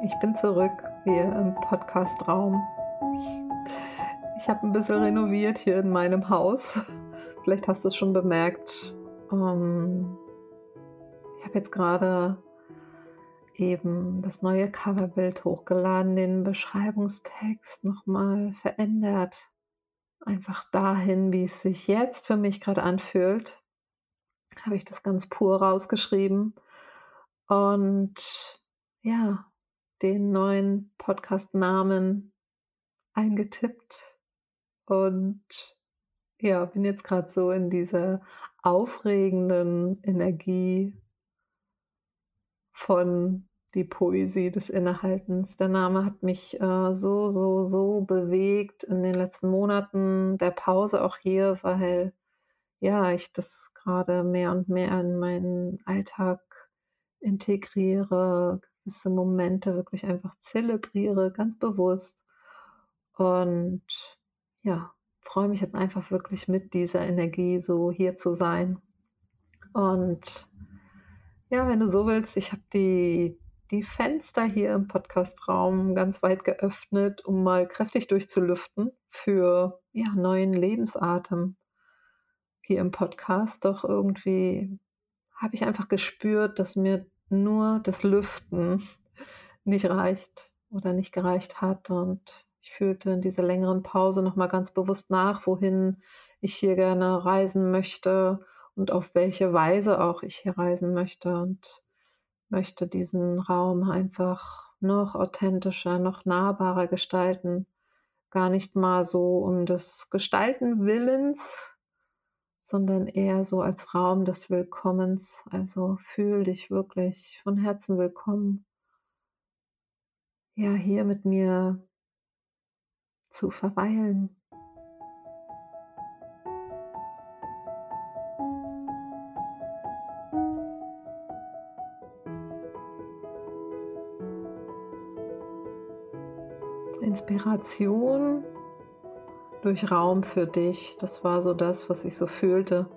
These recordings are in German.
Ich bin zurück hier im Podcastraum. Ich habe ein bisschen renoviert hier in meinem Haus. Vielleicht hast du es schon bemerkt. Ähm, ich habe jetzt gerade eben das neue Coverbild hochgeladen, den Beschreibungstext nochmal verändert. Einfach dahin, wie es sich jetzt für mich gerade anfühlt, habe ich das ganz pur rausgeschrieben. Und ja, den neuen Podcast-Namen eingetippt und ja, bin jetzt gerade so in dieser aufregenden Energie von die Poesie des Innehaltens. Der Name hat mich äh, so, so, so bewegt in den letzten Monaten der Pause auch hier, weil ja, ich das gerade mehr und mehr in meinen Alltag integriere, gewisse Momente wirklich einfach zelebriere, ganz bewusst. Und ja, freue mich jetzt einfach wirklich mit dieser Energie so hier zu sein. Und ja, wenn du so willst, ich habe die, die Fenster hier im Podcastraum ganz weit geöffnet, um mal kräftig durchzulüften für ja, neuen Lebensatem hier im Podcast. Doch irgendwie habe ich einfach gespürt, dass mir nur das Lüften nicht reicht oder nicht gereicht hat. Und ich fühlte in dieser längeren Pause nochmal ganz bewusst nach, wohin ich hier gerne reisen möchte und auf welche Weise auch ich hier reisen möchte und möchte diesen Raum einfach noch authentischer, noch nahbarer gestalten. Gar nicht mal so um des Gestalten Willens, sondern eher so als Raum des Willkommens. Also fühl dich wirklich von Herzen willkommen. Ja, hier mit mir zu verweilen. Inspiration durch Raum für dich. Das war so das, was ich so fühlte.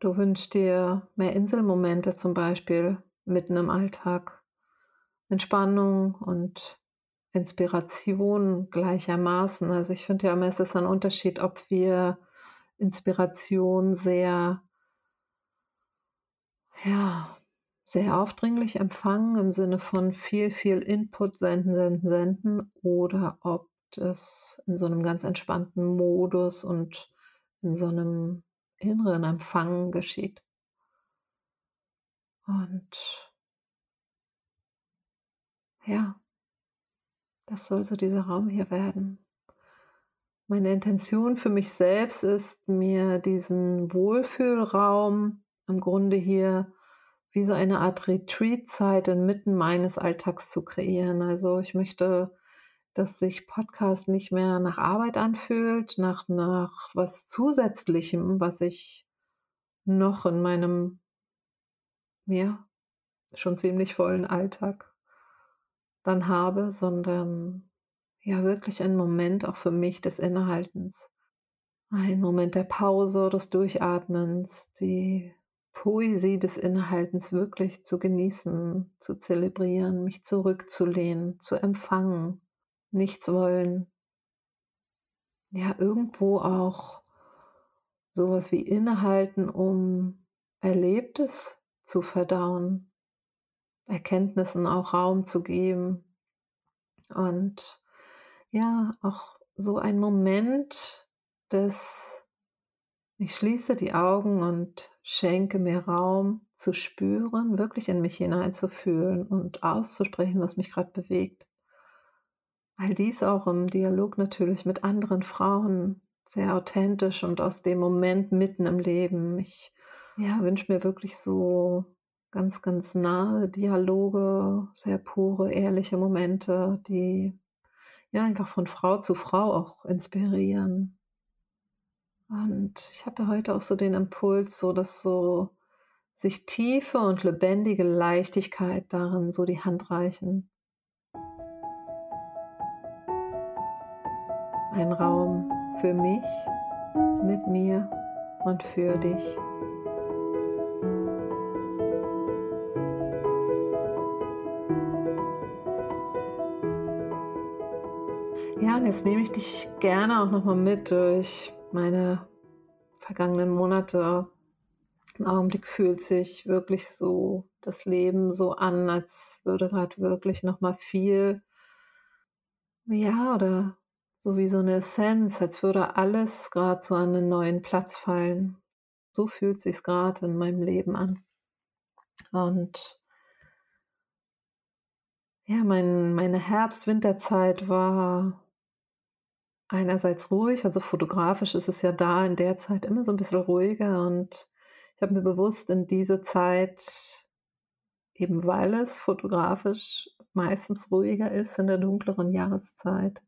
Du wünschst dir mehr Inselmomente zum Beispiel mitten im Alltag. Entspannung und Inspiration gleichermaßen. Also ich finde ja immer, es ist ein Unterschied, ob wir Inspiration sehr, ja, sehr aufdringlich empfangen im Sinne von viel, viel Input senden, senden, senden oder ob das in so einem ganz entspannten Modus und in so einem inneren Empfangen geschieht. Und ja, das soll so dieser Raum hier werden. Meine Intention für mich selbst ist, mir diesen Wohlfühlraum im Grunde hier wie so eine Art Retreat-Zeit inmitten meines Alltags zu kreieren. Also ich möchte, dass sich Podcast nicht mehr nach Arbeit anfühlt, nach, nach was Zusätzlichem, was ich noch in meinem, ja, schon ziemlich vollen Alltag dann habe, sondern ja wirklich ein Moment auch für mich des Innehaltens. Ein Moment der Pause, des Durchatmens, die Poesie des Innehaltens wirklich zu genießen, zu zelebrieren, mich zurückzulehnen, zu empfangen, nichts wollen. Ja, irgendwo auch sowas wie innehalten, um Erlebtes zu verdauen, Erkenntnissen auch Raum zu geben und ja, auch so ein Moment des ich schließe die Augen und schenke mir Raum zu spüren, wirklich in mich hineinzufühlen und auszusprechen, was mich gerade bewegt. All dies auch im Dialog natürlich mit anderen Frauen, sehr authentisch und aus dem Moment mitten im Leben. Ich ja, wünsche mir wirklich so ganz, ganz nahe Dialoge, sehr pure, ehrliche Momente, die ja einfach von Frau zu Frau auch inspirieren. Und ich hatte heute auch so den Impuls, so dass so sich tiefe und lebendige Leichtigkeit darin so die Hand reichen. Ein Raum für mich, mit mir und für dich. Ja, und jetzt nehme ich dich gerne auch nochmal mit durch meine vergangenen Monate. Im Augenblick fühlt sich wirklich so das Leben so an, als würde gerade wirklich noch mal viel ja, oder so wie so eine Essenz, als würde alles gerade so an einen neuen Platz fallen. So fühlt sich's gerade in meinem Leben an. Und ja, mein meine Herbst-Winterzeit war einerseits ruhig, also fotografisch ist es ja da in der Zeit immer so ein bisschen ruhiger und ich habe mir bewusst in diese Zeit, eben weil es fotografisch meistens ruhiger ist in der dunkleren Jahreszeit,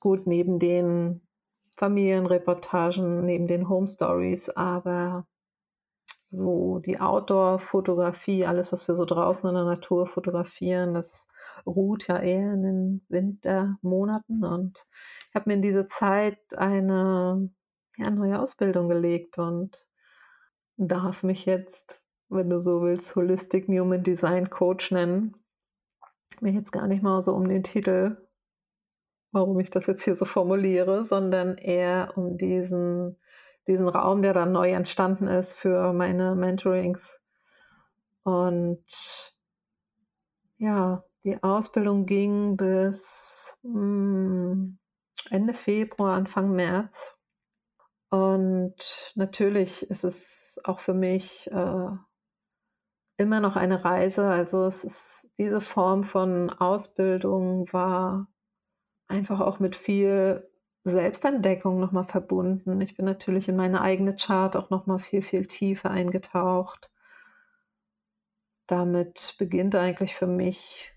gut neben den Familienreportagen, neben den Home Stories, aber so die Outdoor-Fotografie, alles, was wir so draußen in der Natur fotografieren, das ruht ja eher in den Wintermonaten. Und ich habe mir in diese Zeit eine ja, neue Ausbildung gelegt und darf mich jetzt, wenn du so willst, Holistic Human Design Coach nennen. Mir jetzt gar nicht mal so um den Titel, warum ich das jetzt hier so formuliere, sondern eher um diesen diesen Raum, der dann neu entstanden ist für meine Mentorings. Und ja, die Ausbildung ging bis mh, hm, Ende Februar, Anfang März. Und natürlich ist es auch für mich äh, immer noch eine Reise. Also es ist diese Form von Ausbildung war einfach auch mit viel Selbstentdeckung noch mal verbunden. Ich bin natürlich in meine eigene Chart auch noch mal viel, viel tiefer eingetaucht. Damit beginnt eigentlich für mich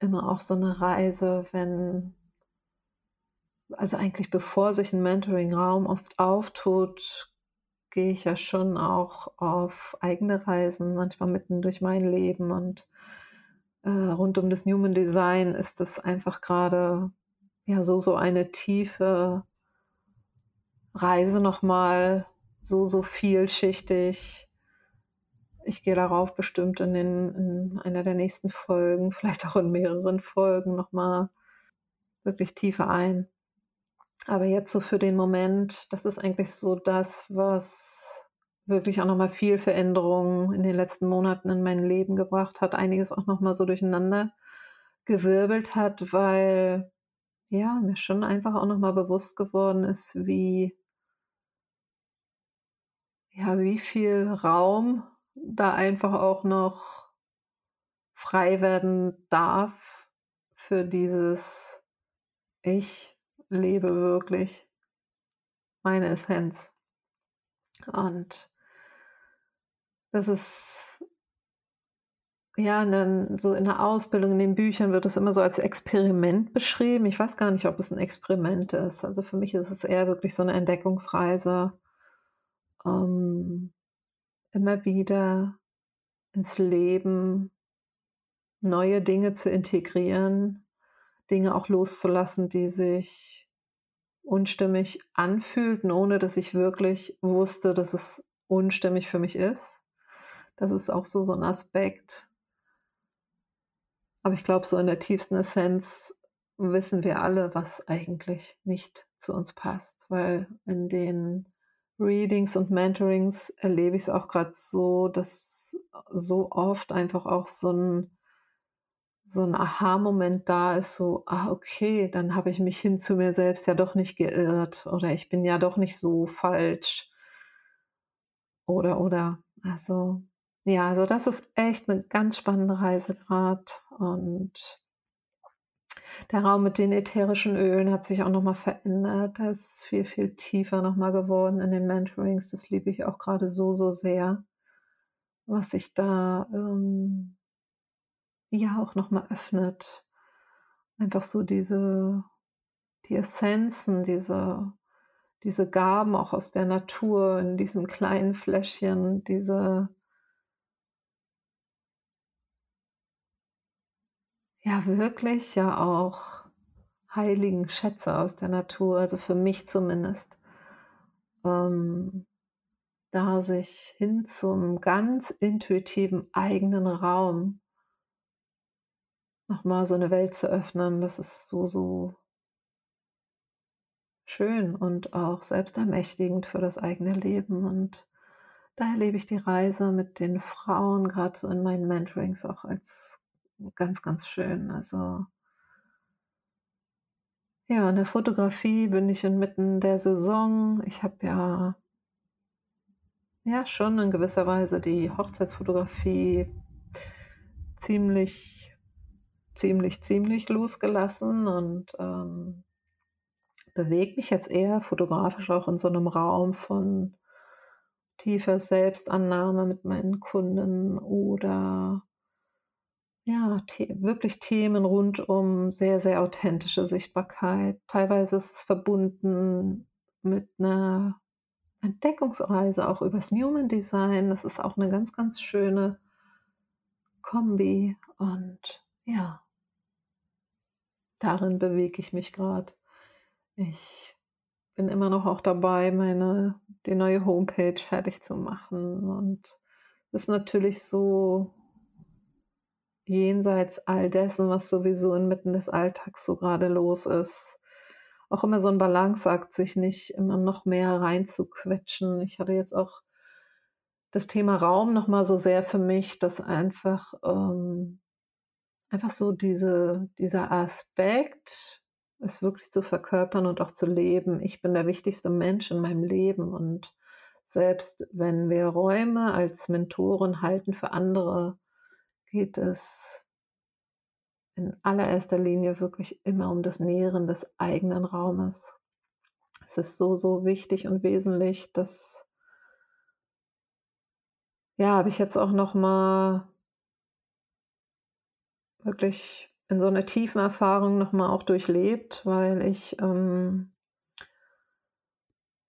immer auch so eine Reise, wenn also eigentlich bevor sich ein Mentoring-Raum oft auftut, gehe ich ja schon auch auf eigene Reisen, manchmal mitten durch mein Leben und äh, rund um das Human Design ist es einfach gerade ja, so so eine tiefe Reise nochmal so, so vielschichtig. Ich gehe darauf bestimmt in den in einer der nächsten Folgen, vielleicht auch in mehreren Folgen nochmal wirklich tiefer ein. Aber jetzt so für den Moment, das ist eigentlich so das, was wirklich auch nochmal viel Veränderung in den letzten Monaten in mein Leben gebracht hat, einiges auch nochmal so durcheinander gewirbelt hat, weil ja, mir schon einfach auch noch mal bewusst geworden ist, wie ja, wie viel Raum da einfach auch noch frei werden darf für dieses Ich lebe wirklich meine Essenz. Und das ist ja, dann so in der Ausbildung, in den Büchern wird es immer so als Experiment beschrieben. Ich weiß gar nicht, ob es ein Experiment ist. Also für mich ist es eher wirklich so eine Entdeckungsreise, ähm, immer wieder ins Leben neue Dinge zu integrieren, Dinge auch loszulassen, die sich unstimmig anfühlten, ohne dass ich wirklich wusste, dass es unstimmig für mich ist. Das ist auch so, so ein Aspekt, aber ich glaube, so in der tiefsten Essenz wissen wir alle, was eigentlich nicht zu uns passt, weil in den Readings und Mentorings erlebe ich es auch gerade so, dass so oft einfach auch so ein so ein Aha-Moment da ist, so, ah, okay, dann habe ich mich hin zu mir selbst ja doch nicht geirrt oder ich bin ja doch nicht so falsch. Oder, oder. Also, ja, also das ist echt eine ganz spannende Reise gerade und der Raum mit den ätherischen Ölen hat sich auch noch mal verändert. Das ist viel, viel tiefer noch mal geworden in den Mentorings. Das liebe ich auch gerade so, so sehr, was sich da, ähm, ja auch noch mal öffnet. Einfach so diese die Essenzen, diese diese Gaben auch aus der Natur in diesen kleinen Fläschchen, diese ja wirklich ja auch heiligen Schätze aus der Natur, also für mich zumindest, ähm, da sich hin zum ganz intuitiven eigenen Raum nochmal so eine Welt zu öffnen, das ist so, so schön und auch selbstermächtigend für das eigene Leben. Und da erlebe ich die Reise mit den Frauen, gerade so in meinen Mentorings, auch als ganz, ganz schön. Also ja, in der Fotografie bin ich inmitten der Saison. Ich habe ja ja schon in gewisser Weise die Hochzeitsfotografie ziemlich ziemlich ziemlich losgelassen und, ähm, bewege mich jetzt eher fotografisch auch in so 'nem Raum von tiefer Selbstannahme mit meinen Kunden oder ja, The wirklich Themen rund um sehr, sehr authentische Sichtbarkeit. Teilweise ist es verbunden mit 'ner Entdeckungsreise auch übers Human Design. Das ist auch 'ne ganz, ganz schöne Kombi und ja. Darin bewege ich mich grad. Ich bin immer noch auch dabei, meine die neue Homepage fertig zu machen und ist natürlich so jenseits all dessen, was sowieso inmitten des Alltags so grade los ist, auch immer so 'n Balanceakt, sich nicht immer noch mehr reinzuquetschen. Ich hatte jetzt auch das Thema Raum noch mal so sehr für mich, dass einfach, ähm einfach so diese dieser Aspekt, es wirklich zu verkörpern und auch zu leben. Ich bin der wichtigste Mensch in meinem Leben und selbst wenn wir Räume als Mentoren halten für andere, geht es in allererster Linie wirklich immer um das Nähren des eigenen Raumes. Es ist so, so wichtig und wesentlich, dass ja, habe ich jetzt auch noch mal wirklich in so 'ner tiefen Erfahrung noch mal auch durchlebt, weil ich, ähm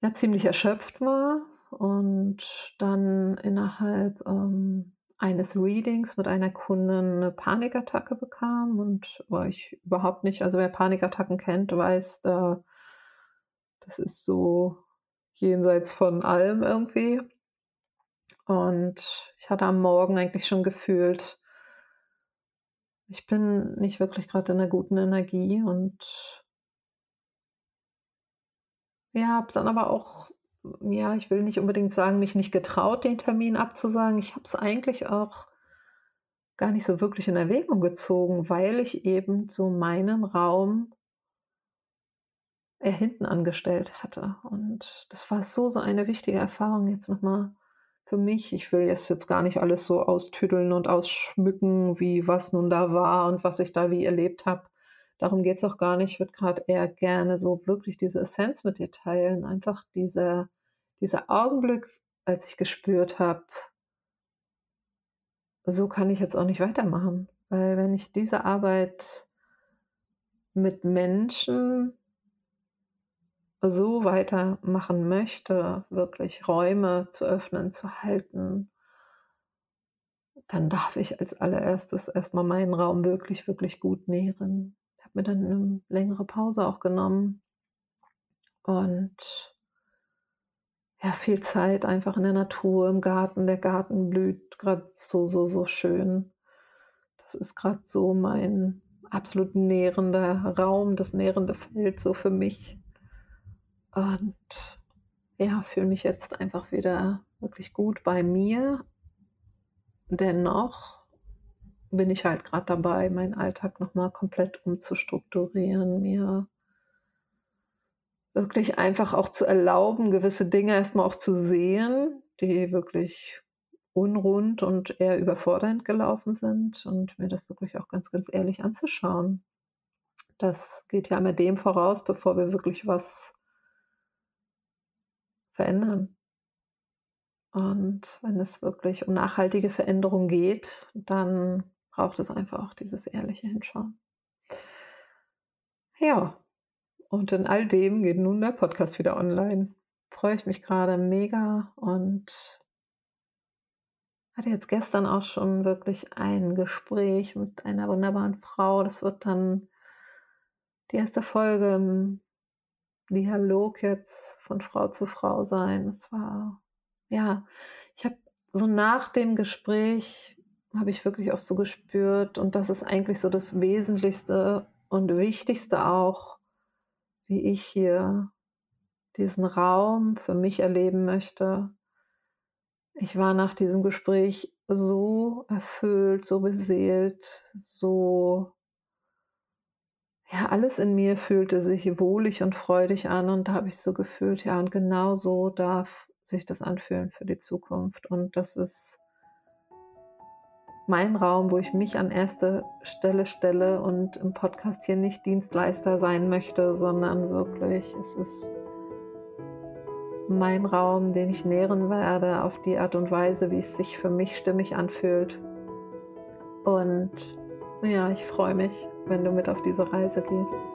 ja, ziemlich erschöpft war und dann innerhalb, ähm, eines Readings mit einer Kundin 'ne Panikattacke bekam und war ich überhaupt nicht also, wer Panikattacken kennt, weiß, da das ist so jenseits von allem irgendwie. Und ich hatte am Morgen eigentlich schon gefühlt ich bin nicht wirklich grad in 'ner guten Energie und ja, habe dann aber auch ja, ich will nicht unbedingt sagen, mich nicht getraut, den Termin abzusagen. Ich habe es eigentlich auch gar nicht so wirklich in Erwägung gezogen, weil ich eben so meinen Raum eher hinten angestellt hatte. Und das war so, so eine wichtige Erfahrung jetzt noch mal für mich. Ich will es jetzt gar nicht alles so austüddeln und ausschmücken, wie was nun da war und was ich da wie erlebt habe. Darum geht's auch gar nicht. Ich würde grad eher gerne so wirklich diese Essenz mit dir teilen. Einfach dieser dieser Augenblick, als ich gespürt habe so kann ich jetzt auch nicht weitermachen, weil wenn ich diese Arbeit mit Menschen so weitermachen möchte, wirklich Räume zu öffnen, zu halten dann darf ich als Allererstes erst mal meinen Raum wirklich, wirklich gut nähren. Habe mir dann 'ne längere Pause auch genommen und ja, viel Zeit einfach in der Natur, im Garten. Der Garten blüht grad so, so, so schön. Das ist grad so mein absolut nährender Raum, das nährende Feld so für mich. Und ja, fühle mich jetzt einfach wieder wirklich gut bei mir. Dennoch bin ich halt grad dabei, meinen Alltag noch mal komplett umzustrukturieren, mir wirklich einfach auch zu erlauben, gewisse Dinge erst mal auch zu sehen, die wirklich unrund und eher überfordernd gelaufen sind und mir das wirklich auch ganz, ganz ehrlich anzuschauen. Das geht ja immer dem voraus, bevor wir wirklich was verändern. Und wenn es wirklich um nachhaltige Veränderung geht, dann braucht es einfach auch dieses ehrliche Hinschauen. Ja, und in all dem geht nun der Podcast wieder online. Freue ich mich grade mega und hatte jetzt gestern auch schon wirklich ein Gespräch mit einer wunderbaren Frau. Das wird dann die 1. Folge im Dialog jetzt von Frau zu Frau sein. Es war ja, ich habe so nach dem Gespräch habe ich wirklich auch so gespürt und das ist eigentlich so das Wesentlichste und Wichtigste auch, wie ich hier diesen Raum für mich erleben möchte. Ich war nach diesem Gespräch so erfüllt, so beseelt, so ja, alles in mir fühlte sich wohlig und freudig an und da habe ich so gefühlt, ja, und genau so darf sich das anfühlen für die Zukunft. Und das ist mein Raum, wo ich mich an erste Stelle stelle und im Podcast hier nicht Dienstleister sein möchte, sondern wirklich, es ist mein Raum, den ich nähren werde auf die Art und Weise, wie es sich für mich stimmig anfühlt. Und ja, ich freue mich, wenn du mit auf diese Reise gehst.